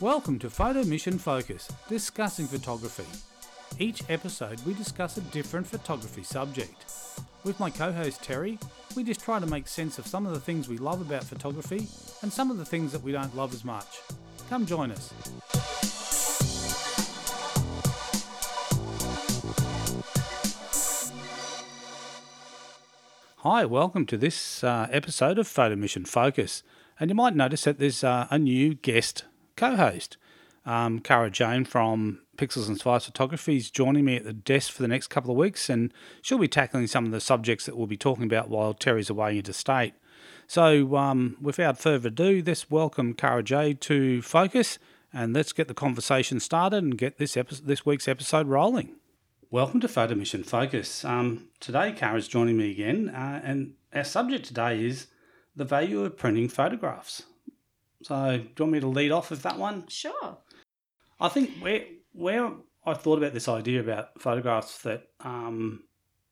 Welcome to Photo Mission Focus, discussing photography. Each episode, we discuss a different photography subject. With my co host Terry, we just try to make sense of some of the things we love about photography and some of the things that we don't love as much. Come join us. Hi, welcome to this uh, episode of Photo Mission Focus. And you might notice that there's uh, a new guest co host. Um, Cara Jane from Pixels and Spice Photography is joining me at the desk for the next couple of weeks, and she'll be tackling some of the subjects that we'll be talking about while Terry's away interstate. So, um, without further ado, let's welcome Cara J to Focus, and let's get the conversation started and get this episode, this week's episode rolling. Welcome to Photo Mission Focus. Um, today, Cara's joining me again, uh, and our subject today is the value of printing photographs. So, do you want me to lead off with that one? Sure. I think where where I thought about this idea about photographs that um,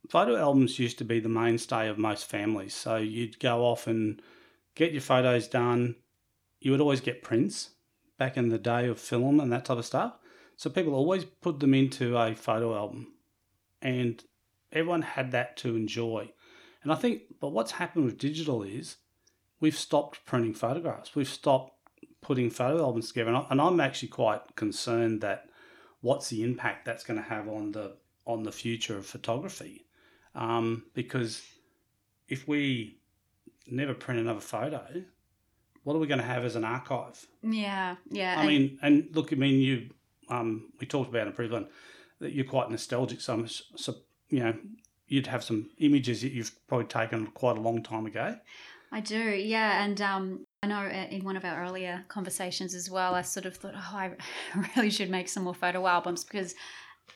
photo albums used to be the mainstay of most families. So you'd go off and get your photos done. You would always get prints back in the day of film and that type of stuff. So people always put them into a photo album, and everyone had that to enjoy. And I think, but what's happened with digital is we've stopped printing photographs. We've stopped putting photo albums together, and, I, and I'm actually quite concerned that what's the impact that's going to have on the on the future of photography, um, because if we never print another photo, what are we going to have as an archive? Yeah, yeah. I mean, and look, I mean, you, um, we talked about in previous that you're quite nostalgic. So, so you know, you'd have some images that you've probably taken quite a long time ago. I do, yeah. And um, I know in one of our earlier conversations as well, I sort of thought, oh, I really should make some more photo albums because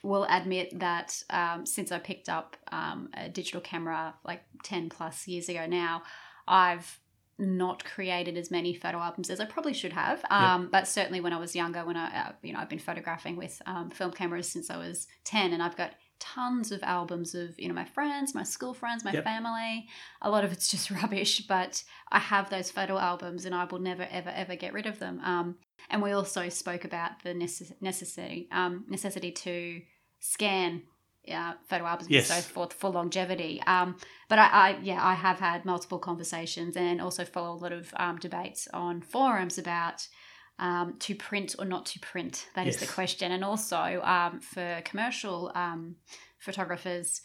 we'll admit that um, since I picked up um, a digital camera like 10 plus years ago now, I've not created as many photo albums as I probably should have. Um, But certainly when I was younger, when I, uh, you know, I've been photographing with um, film cameras since I was 10 and I've got tons of albums of you know my friends my school friends my Yep. family a lot of it's just rubbish but i have those photo albums and i will never ever ever get rid of them um, and we also spoke about the necess- necessity um, necessity to scan uh, photo albums Yes. and so forth for longevity um, but I, I yeah i have had multiple conversations and also follow a lot of um, debates on forums about um, to print or not to print? That is the question. And also um, for commercial um, photographers,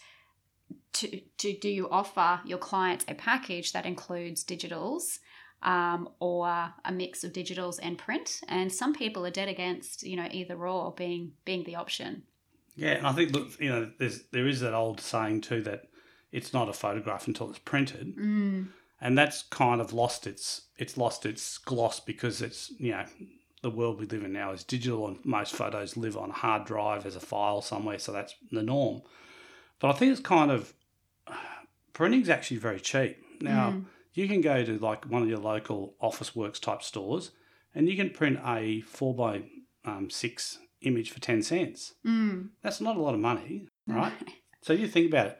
to, to do you offer your clients a package that includes digitals um, or a mix of digitals and print? And some people are dead against you know either or being being the option. Yeah, and I think look, you know, there's there is that old saying too that it's not a photograph until it's printed. Mm, and that's kind of lost its it's lost its gloss because it's you know the world we live in now is digital and most photos live on a hard drive as a file somewhere so that's the norm. But i think it's kind of printing's actually very cheap. Now Mm. you can go to like one of your local Officeworks type stores and you can print a 4 by um, 6 image for 10 cents. Mm, that's not a lot of money right? So you think about it.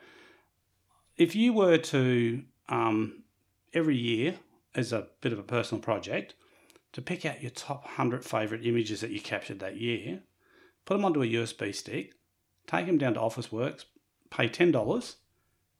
If you were to um, every year, as a bit of a personal project, to pick out your top hundred favourite images that you captured that year, put them onto a USB stick, take them down to Officeworks, pay ten dollars,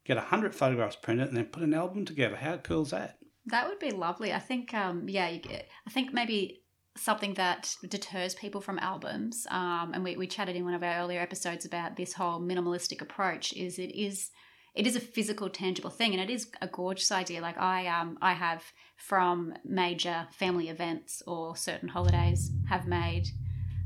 get hundred photographs printed, and then put an album together. How cool is that? That would be lovely. I think, um, yeah, get, I think maybe something that deters people from albums, um, and we, we chatted in one of our earlier episodes about this whole minimalistic approach, is it is it is a physical, tangible thing, and it is a gorgeous idea. Like I um I have from major family events or certain holidays have made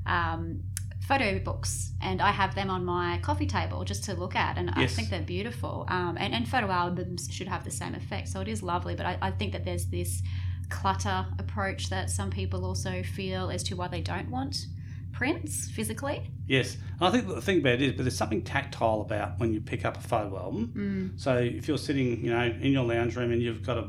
um, photo books, and I have them on my coffee table just to look at, and I think they're beautiful. Um, and, and photo albums should have the same effect, so it is lovely. But I, I think that there's this clutter approach that some people also feel as to why they don't want prints physically. Yes, and I think the thing about it is, but there's something tactile about when you pick up a photo album. Mm. So if you're sitting, you know, in your lounge room and you've got a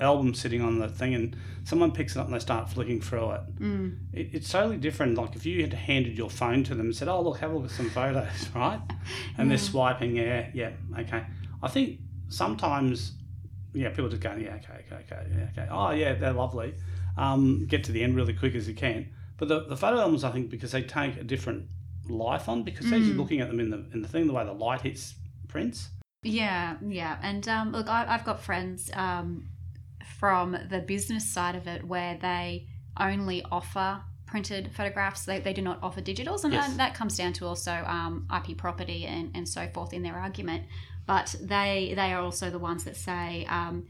album sitting on the thing, and someone picks it up and they start flicking through it, Mm. it it's totally different. Like if you had handed your phone to them and said, "Oh, look, have a look at some photos," right? And they're Yeah. swiping, yeah, yeah, okay. I think sometimes, yeah, people just go, yeah, okay, okay, okay, yeah, okay. Oh, yeah, they're lovely. um, get to the end really quick as you can. But the, the photo albums, I think, because they take a different life on, because as you're Mm. looking at them in the in the thing, the way the light hits prints. Yeah, yeah. And um, look, I, I've got friends um, from the business side of it where they only offer printed photographs. They, they do not offer digitals. And, Yes. that comes down to also um, IP property and, and so forth in their argument. But they, they are also the ones that say um,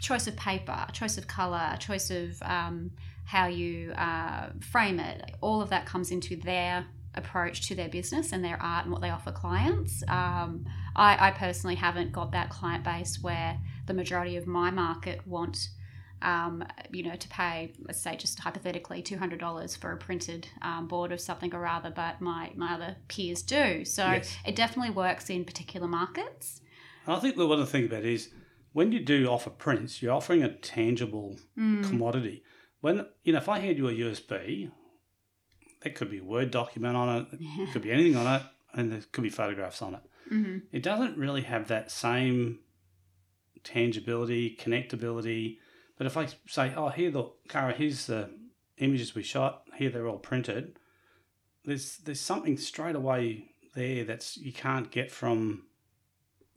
choice of paper, choice of color, choice of um, how you uh, frame it. All of that comes into their approach to their business and their art and what they offer clients. Um, I, I personally haven't got that client base where the majority of my market want, um, you know, to pay, let's say, just hypothetically, two hundred dollars for a printed um, board of something or other. But my my other peers do. So Yes. it definitely works in particular markets. And I think the other thing about it is when you do offer prints, you're offering a tangible Mm. commodity. When you know, if I hand you a USB, there could be a Word document on it, it could be anything on it, and there could be photographs on it. hmm It doesn't really have that same tangibility, connectability. But if I say, "Oh, here, the Cara, here's the images we shot. Here, they're all printed." There's there's something straight away there that's you can't get from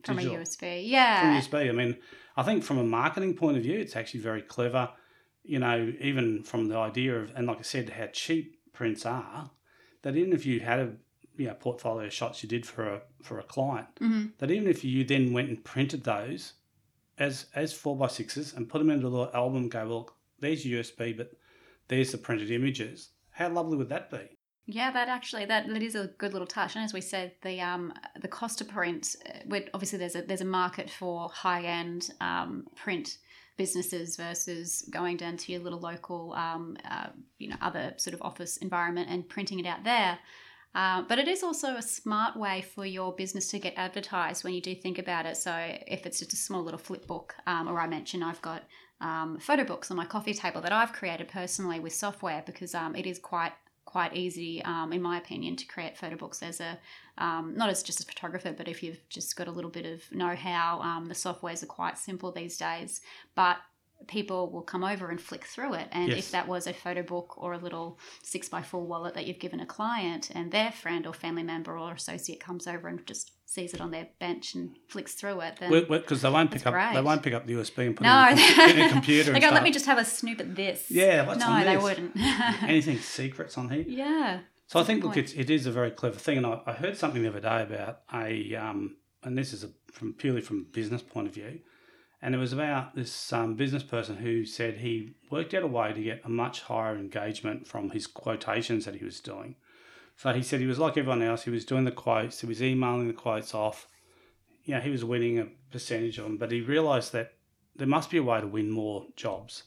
From digital a USB, yeah. from USB. I mean, I think from a marketing point of view, it's actually very clever. You know, even from the idea of, and like I said, how cheap prints are, that even if you had a you know portfolio of shots you did for a for a client, hmm that even if you then went and printed those as as four by sixes and put them into a little album, go well, there's USB, but there's the printed images. How lovely would that be? Yeah, that actually that, that is a good little touch. And as we said, the um the cost to print, uh, obviously there's a there's a market for high end um, print businesses versus going down to your little local um, uh, you know other sort of office environment and printing it out there. Uh, but it is also a smart way for your business to get advertised when you do think about it. So if it's just a small little flip book, um, or I mentioned I've got um, photo books on my coffee table that I've created personally with software because um, it is quite quite easy, um, in my opinion, to create photo books as a um, not as just a photographer, but if you've just got a little bit of know-how, um, the softwares are quite simple these days. But people will come over and flick through it, and Yes. if that was a photo book or a little six by four wallet that you've given a client, and their friend or family member or associate comes over and just sees it on their bench and flicks through it, then Because they won't pick up they won't pick up the USB and put no, it in, a, com- in a computer. they go, let me just have a snoop at this. Yeah, what's no, they wouldn't. anything secrets on here. yeah. So I think, look, it's, it is a very clever thing, and I, I heard something the other day about a, um, and this is a, from purely from a business point of view, and it was about this um, business person who said he worked out a way to get a much higher engagement from his quotations that he was doing. So he said he was like everyone else; he was doing the quotes, he was emailing the quotes off. You know, he was winning a percentage of them, but he realised that there must be a way to win more jobs.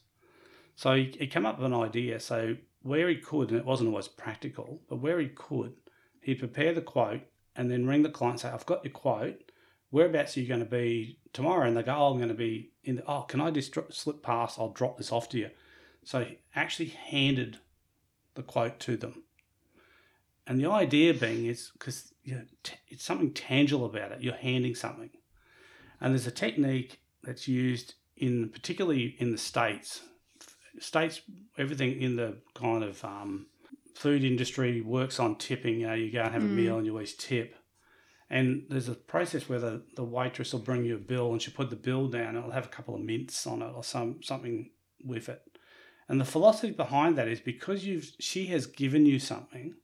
So he, he came up with an idea. So where he could, and it wasn't always practical, but where he could, he'd prepare the quote and then ring the client and say, I've got your quote. Whereabouts are you going to be tomorrow? And they go, Oh, I'm going to be in the, oh, can I just slip past? I'll drop this off to you. So he actually handed the quote to them. And the idea being is because you know, t- it's something tangible about it. You're handing something. And there's a technique that's used in particularly in the States. States, everything in the kind of um, food industry works on tipping. You know, you go and have a Mm. meal and you always tip. And there's a process where the, the waitress will bring you a bill and she'll put the bill down and it'll have a couple of mints on it or some something with it. And the philosophy behind that is because you've she has given you something,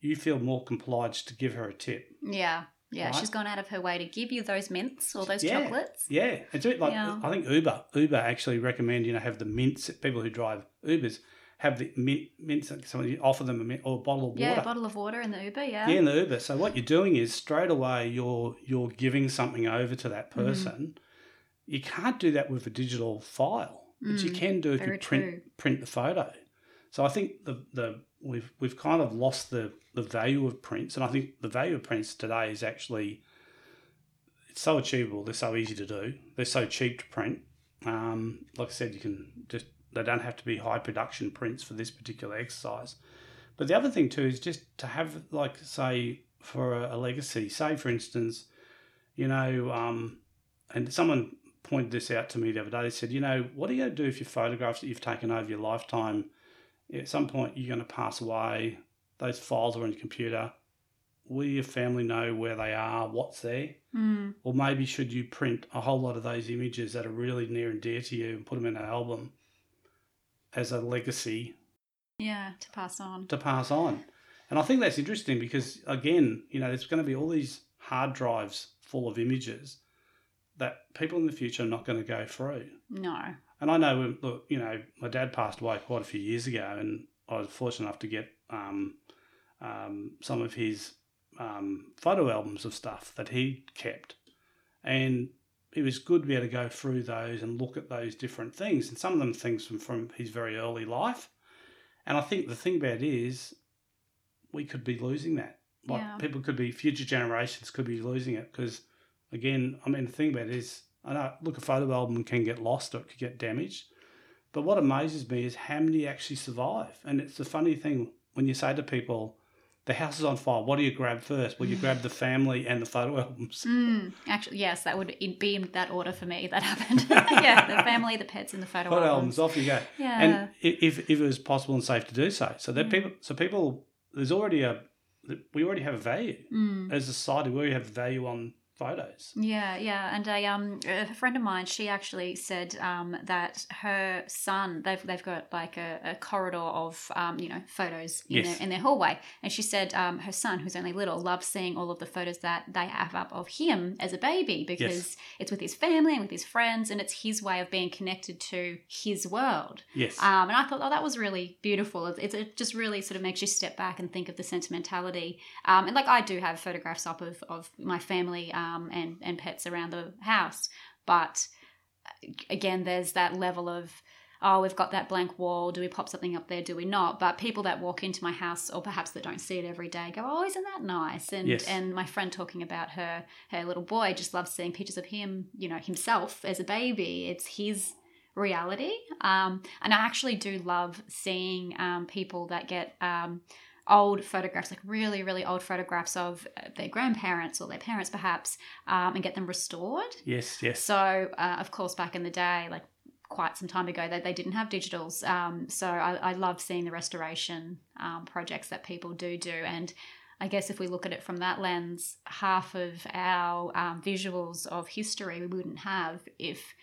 you feel more obliged to give her a tip. Yeah. Yeah. Right. She's gone out of her way to give you those mints or those Yeah. chocolates. Yeah, it's like Yeah. I think Uber. Uber actually recommend you know have the mints. People who drive Ubers have the mint mints. Someone you offer them a mint or a bottle of water. Yeah, a bottle of water in the Uber. Yeah. Yeah, in the Uber. So what you're doing is straight away you're you're giving something over to that Mm-hmm. person. You can't do that with a digital file, but you Mm, can do if very you print true. print the photo. So I think the the we've we've kind of lost the the value of prints, and I think the value of prints today is actually it's so achievable. They're so easy to do. They're so cheap to print. Um, like I said, you can just they don't have to be high production prints for this particular exercise. But the other thing too is just to have like say for a, a legacy. Say for instance, you know, um, and someone pointed this out to me the other day. They said, you know, what are you going to do if your photographs that you've taken over your lifetime, at some point you're going to pass away, those files are on your computer. Will your family know where they are, what's there? Mm. Or maybe should you print a whole lot of those images that are really near and dear to you and put them in an album as a legacy Yeah, to pass on. to pass on? And I think that's interesting because, again, you know, there's going to be all these hard drives full of images that people in the future are not going to go through. No. And I know, look, you know, my dad passed away quite a few years ago, and I was fortunate enough to get um, um, some of his um, photo albums of stuff that he kept. And it was good to be able to go through those and look at those different things. And some of them things from, from his very early life. And I think the thing about it is we could be losing that. Like Yeah. people could be, future generations could be losing it because, again, I mean, the thing about it is, I know, look, a photo album can get lost or it could get damaged. But what amazes me is how many actually survive. And it's the funny thing when you say to people, the house is on fire, what do you grab first? Well, you grab the family and the photo albums. Mm. Actually, yes, that would be in that order for me. That happened. yeah, the family, the pets, and the photo, Photo albums. albums, off you go. Yeah. And if, if it was possible and safe to do so. So that Mm. people, so people, there's already a, we already have a value. Mm. As a society, we already have value on photos. Yeah, yeah, and a um a friend of mine, she actually said um that her son they've they've got like a, a corridor of um you know photos in Yes. their in their hallway, and she said um her son who's only little loves seeing all of the photos that they have up of him as a baby because it's with his family and with his friends, and it's his way of being connected to his world. Yes. Um, and I thought, oh, that was really beautiful. It, it, it just really sort of makes you step back and think of the sentimentality. Um, and like I do have photographs up of, of my family um, and, and pets around the house. But uh, again, there's that level of, oh, we've got that blank wall. Do we pop something up there? Do we not? But people that walk into my house or perhaps that don't see it every day go, oh, isn't that nice? And Yes. and my friend talking about her her little boy just loves seeing pictures of him, you know, himself as a baby. It's his reality. Um, and I actually do love seeing um, people that get um, old photographs, like really, really old photographs of uh, their grandparents or their parents, perhaps, um, and get them restored. yes, yes. So, uh, of course, back in the day, like quite some time ago, they, they didn't have digitals. Um, so I, I love seeing the restoration um, projects that people do do. And I guess if we look at it from that lens, half of our um, visuals of history we wouldn't have if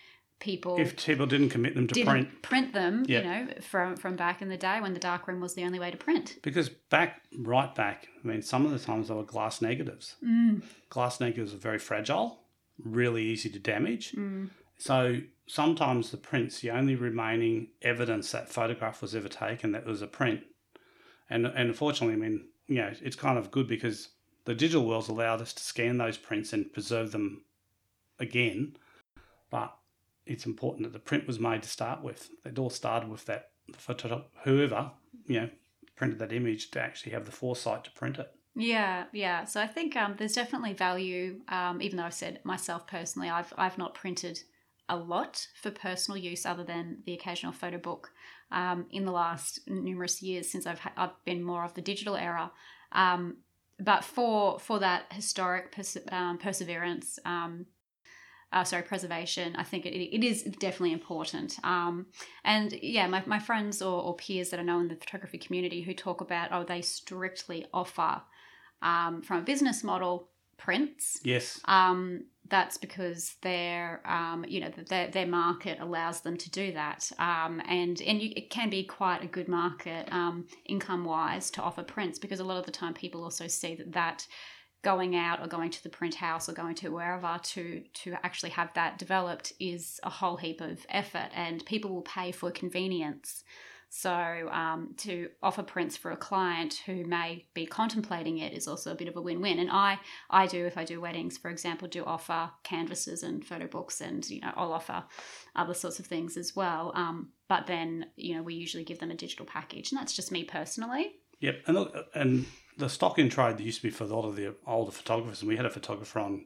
people if people didn't commit them to didn't print. them, Yeah. you know, from from back in the day when the darkroom was the only way to print. Because back, right back, I mean, some of the times they were glass negatives. Mm, Glass negatives are very fragile, really easy to damage. mm, So sometimes the print's the only remaining evidence that photograph was ever taken that was a print. And and unfortunately, I mean, you know, it's kind of good because the digital world's allowed us to scan those prints and preserve them again. But it's important that the print was made to start with. It all started with that photo whoever, you know, printed that image to actually have the foresight to print it. Yeah, yeah. So I think um, there's definitely value. Um, even though I've said myself personally, I've I've not printed a lot for personal use other than the occasional photo book um, in the last numerous years since I've ha- I've been more of the digital era. Um, but for for that historic um, perseverance, um, uh, sorry, preservation, I think it, it is definitely important. Um, and yeah, my, my friends or, or peers that I know in the photography community who talk about, oh, they strictly offer um, from a business model prints. Yes. Um, that's because their, um, you know, their, their market allows them to do that, um, and and you, it can be quite a good market um, income wise to offer prints because a lot of the time people also see that that going out or going to the print house or going to wherever to to actually have that developed is a whole heap of effort, and people will pay for convenience. So, um, to offer prints for a client who may be contemplating it is also a bit of a win-win. And I, I do if I do weddings, for example, do offer canvases and photo books, and you know I'll offer other sorts of things as well. Um, but then you know we usually give them a digital package, and that's just me personally. Yep, and look, and the stock in trade that used to be for a lot of the older photographers, and we had a photographer on,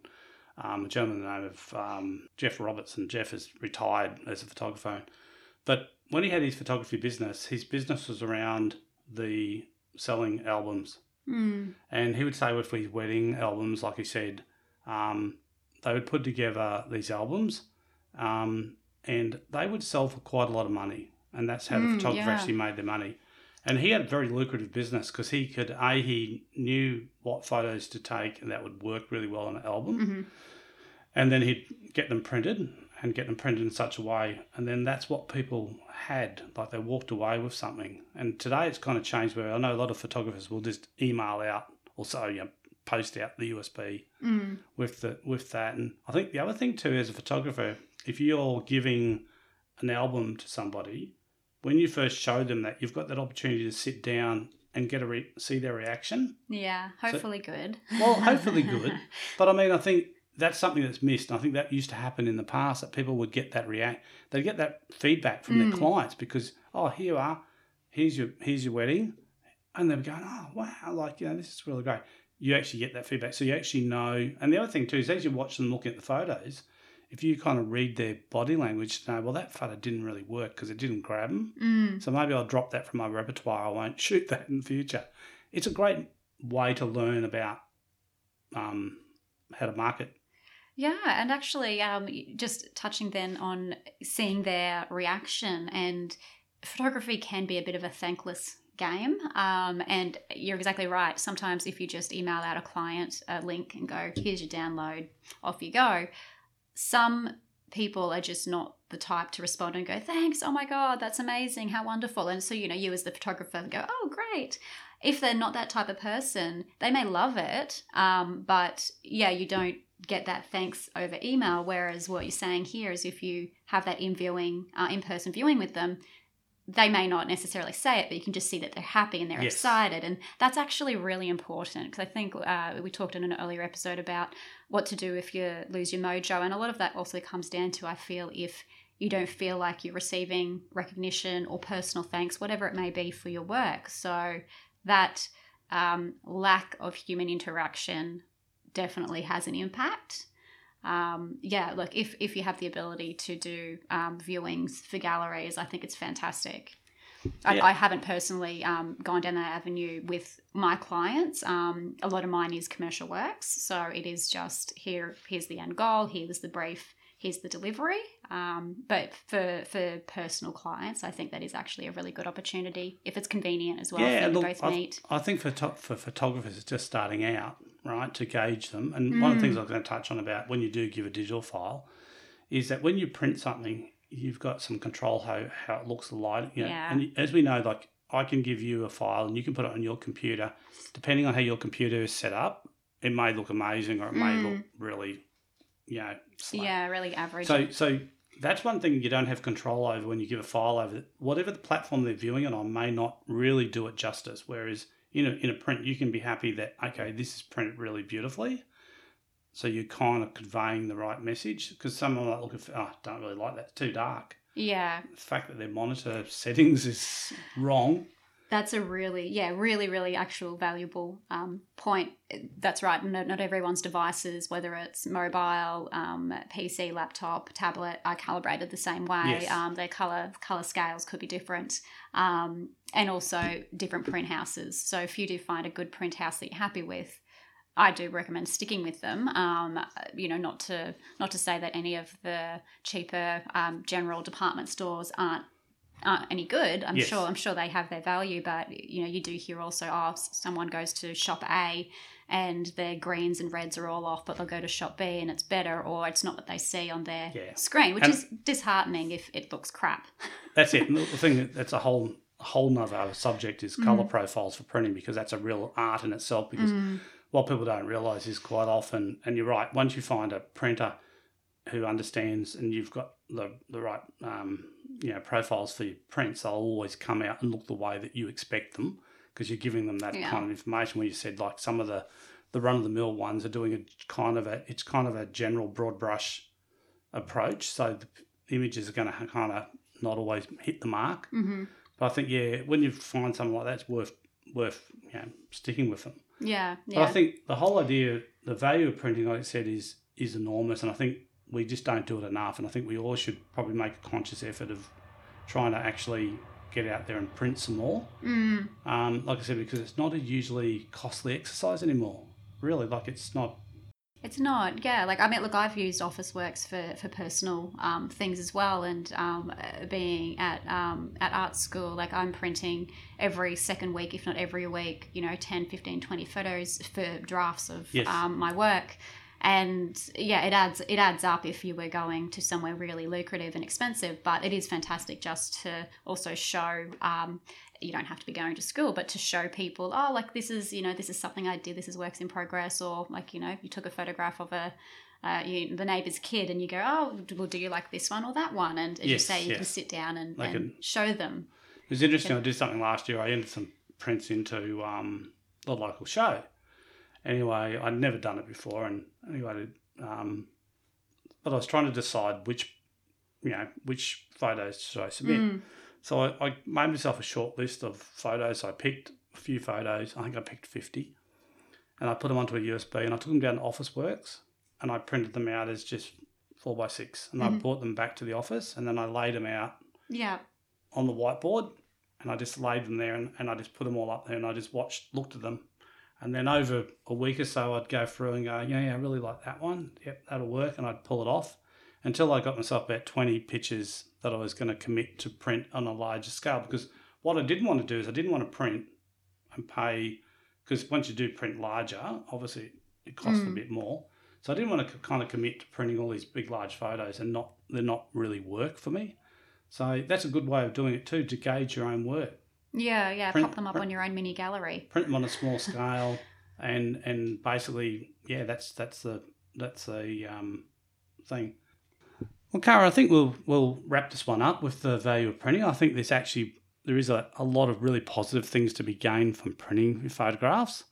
um, a gentleman by the name of um, Jeff Roberts, and Jeff is retired as a photographer. But when he had his photography business, his business was around the selling albums, Mm. and he would say with his wedding albums, like he said, um, they would put together these albums, um, and they would sell for quite a lot of money, and that's how the Mm, photographer yeah. actually made their money. And he had a very lucrative business because he could a he knew what photos to take, and that would work really well on an album. Hmm and then he'd get them printed and get them printed in such a way. And then that's what people had like they walked away with something. And today it's kind of changed where i know a lot of photographers will just email out or so you know, post out the usb Mm. with the with that. And i think the other thing too as a photographer if you're giving an album to somebody when you first show them that you've got that opportunity to sit down and get a re- see their reaction Yeah, hopefully good. well, hopefully good. But I mean, I think that's something that's missed. I think that used to happen in the past that people would get that react, they get that feedback from Mm. their clients because oh, here you are, here's your here's your wedding, and they're going oh wow, like you know this is really great. You actually get that feedback, so you actually know. And the other thing too is as you watch them looking at the photos, if you kind of read their body language to know well that photo didn't really work because it didn't grab them. Mm. So maybe I'll drop that from my repertoire. I won't shoot that in the future. It's a great way to learn about um, how to market. Yeah, and actually, um, just touching then on seeing their reaction, and photography can be a bit of a thankless game. Um, and you're exactly right. Sometimes, if you just email out a client a link and go, "Here's your download," off you go. Some people are just not the type to respond and go, "Thanks, oh my god, that's amazing, how wonderful." And so you know, you as the photographer go, "Oh, great." If they're not that type of person, they may love it, um, but yeah, you don't get that thanks over email. Whereas what you're saying here is if you have that in viewing, uh, in person viewing with them, they may not necessarily say it, but you can just see that they're happy and they're Yes. excited, and that's actually really important because I think uh, we talked in an earlier episode about what to do if you lose your mojo, and a lot of that also comes down to I feel if you don't feel like you're receiving recognition or personal thanks, whatever it may be for your work. So that um, lack of human interaction definitely has an impact. Um, yeah, look, if, if you have the ability to do um, viewings for galleries, I think it's fantastic. I, Yeah. I haven't personally um, gone down that avenue with my clients. Um, a lot of mine is commercial works, so it is just here. Here's the end goal. Here's the brief. Here's the delivery. Um, but for for personal clients, I think that is actually a really good opportunity if it's convenient as well. Yeah, for you look, both I- meet. I think for to- for photographers, just starting out, right, to gauge them. And one of the Mm. things I was going to touch on about when you do give a digital file is that when you print something, you've got some control how how it looks, the light. You know, Yeah. And as we know, like I can give you a file and you can put it on your computer. Depending on how your computer is set up, it may look amazing or it may Mm. look really, you know. Yeah, really average. So, so that's one thing you don't have control over when you give a file over. Whatever the platform they're viewing it on may not really do it justice. Whereas in a, in a print, you can be happy that okay, this is printed really beautifully. So you're kind of conveying the right message because some someone might look at, oh, don't really like that, it's too dark. yeah, The fact that their monitor settings is wrong. That's a really, yeah, really, really actual valuable um, point. That's right. Not, not everyone's devices, whether it's mobile, um, PC, laptop, tablet, are calibrated the same way. Yes. Um, their color color scales could be different, um, and also different print houses. So if you do find a good print house that you're happy with, I do recommend sticking with them. Um, you know, not to not to say that any of the cheaper um, general department stores aren't aren't any good. I'm Yes. sure I'm sure they have their value, but you know, you do hear also, oh, someone goes to shop A and their greens and reds are all off, but they'll go to shop B and it's better, or it's not what they see on their Yeah. screen, which And- is disheartening if it looks crap. That's it. And the thing that's a whole whole nother subject is color mm. profiles for printing because that's a real art in itself. Because mm. what people don't realize is quite often, and you're right, once you find a printer who understands and you've got the, the right um, you know profiles for your prints, they'll always come out and look the way that you expect them because you're giving them that Yeah. kind of information. Where you said like some of the the run of the mill ones are doing a kind of a it's kind of a general broad brush approach, so the images are going to kind of not always hit the mark. hmm But I think yeah, when you find something like that, it's worth worth you know sticking with them. Yeah, yeah. But I think the whole idea, the value of printing, like I said, is is enormous, and I think we just don't do it enough. And I think we all should probably make a conscious effort of trying to actually get out there and print some more. mm, Um, like I said, because it's not a usually costly exercise anymore. Really, like it's not. It's not, yeah. Like I mean, look, I've used Officeworks for for personal um, things as well, and um, uh, being at um, at art school, like I'm printing every second week, if not every week, you know, 10, 15, 20 photos for drafts of Yes. um, my work. And yeah, it adds it adds up if you were going to somewhere really lucrative and expensive. But it is fantastic just to also show um, you don't have to be going to school, but to show people, oh, like this is, you know, this is something I did, this is works in progress, or like, you know, you took a photograph of a, uh, you, the neighbour's kid and you go, oh, well, do you like this one or that one? And as you say, you can sit down and, Like and an- show them. It was interesting. I did something last year. I entered some prints into um, the local show. Anyway, I'd never done it before, and anyway, um, but I was trying to decide which, you know, which photos should I submit. Mm. So I, I made myself a short list of photos. I picked a few photos. I think I picked fifty, and I put them onto a USB, and I took them down to Officeworks, and I printed them out as just four by six, and I Mhm. brought them back to the office, and then I laid them out Yeah. on the whiteboard and I just laid them there and, and I just put them all up there and I just watched, looked at them. And then over a week or so, I'd go through and go, yeah, yeah, I really like that one. Yep, that'll work. And I'd pull it off until I got myself about 20 pictures that I was going to commit to print on a larger scale. Because what I didn't want to do is I didn't want to print and pay, because once you do print larger, obviously it costs a Mm. bit more. So I didn't want to kind of commit to printing all these big, large photos and not they're not really work for me. So that's a good way of doing it too to gauge your own work. Yeah, yeah. Print- pop them up print- on your own mini gallery. Print them on a small scale, and and basically, yeah, that's that's the that's the um, thing. Well, Cara, I think we'll we'll wrap this one up with the value of printing. I think there's actually there is a, a lot of really positive things to be gained from printing photographs,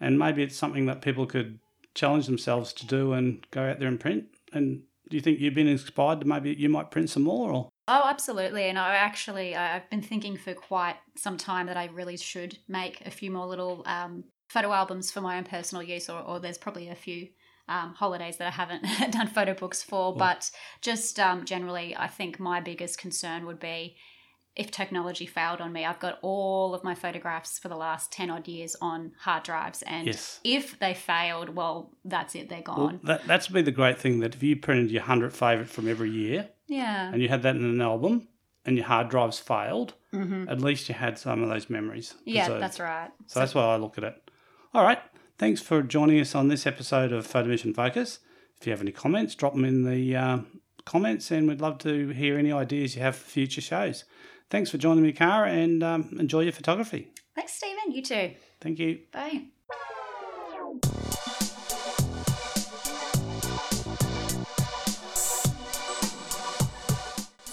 and maybe it's something that people could challenge themselves to do and go out there and print. And do you think you've been inspired to maybe you might print some more? Or Oh, absolutely. And I actually, I've been thinking for quite some time that I really should make a few more little um, photo albums for my own personal use, or, or there's probably a few um, holidays that I haven't done photo books for. But just um, generally, I think my biggest concern would be if technology failed on me. I've got all of my photographs for the last 10 odd years on hard drives. And Yes. if they failed, well, that's it, they're Well, gone. that that's be the great thing that if you printed your hundred favourite from every year yeah. and you had that in an album and your hard drives failed, hmm at least you had some of those memories. Yeah, preserved. that's right. So that's why I look at it. All right. Thanks for joining us on this episode of Photo Mission Focus. If you have any comments, drop them in the uh, comments, and we'd love to hear any ideas you have for future shows. Thanks for joining me, Cara, and um, enjoy your photography. Thanks, Stephen. You too. Thank you. Bye.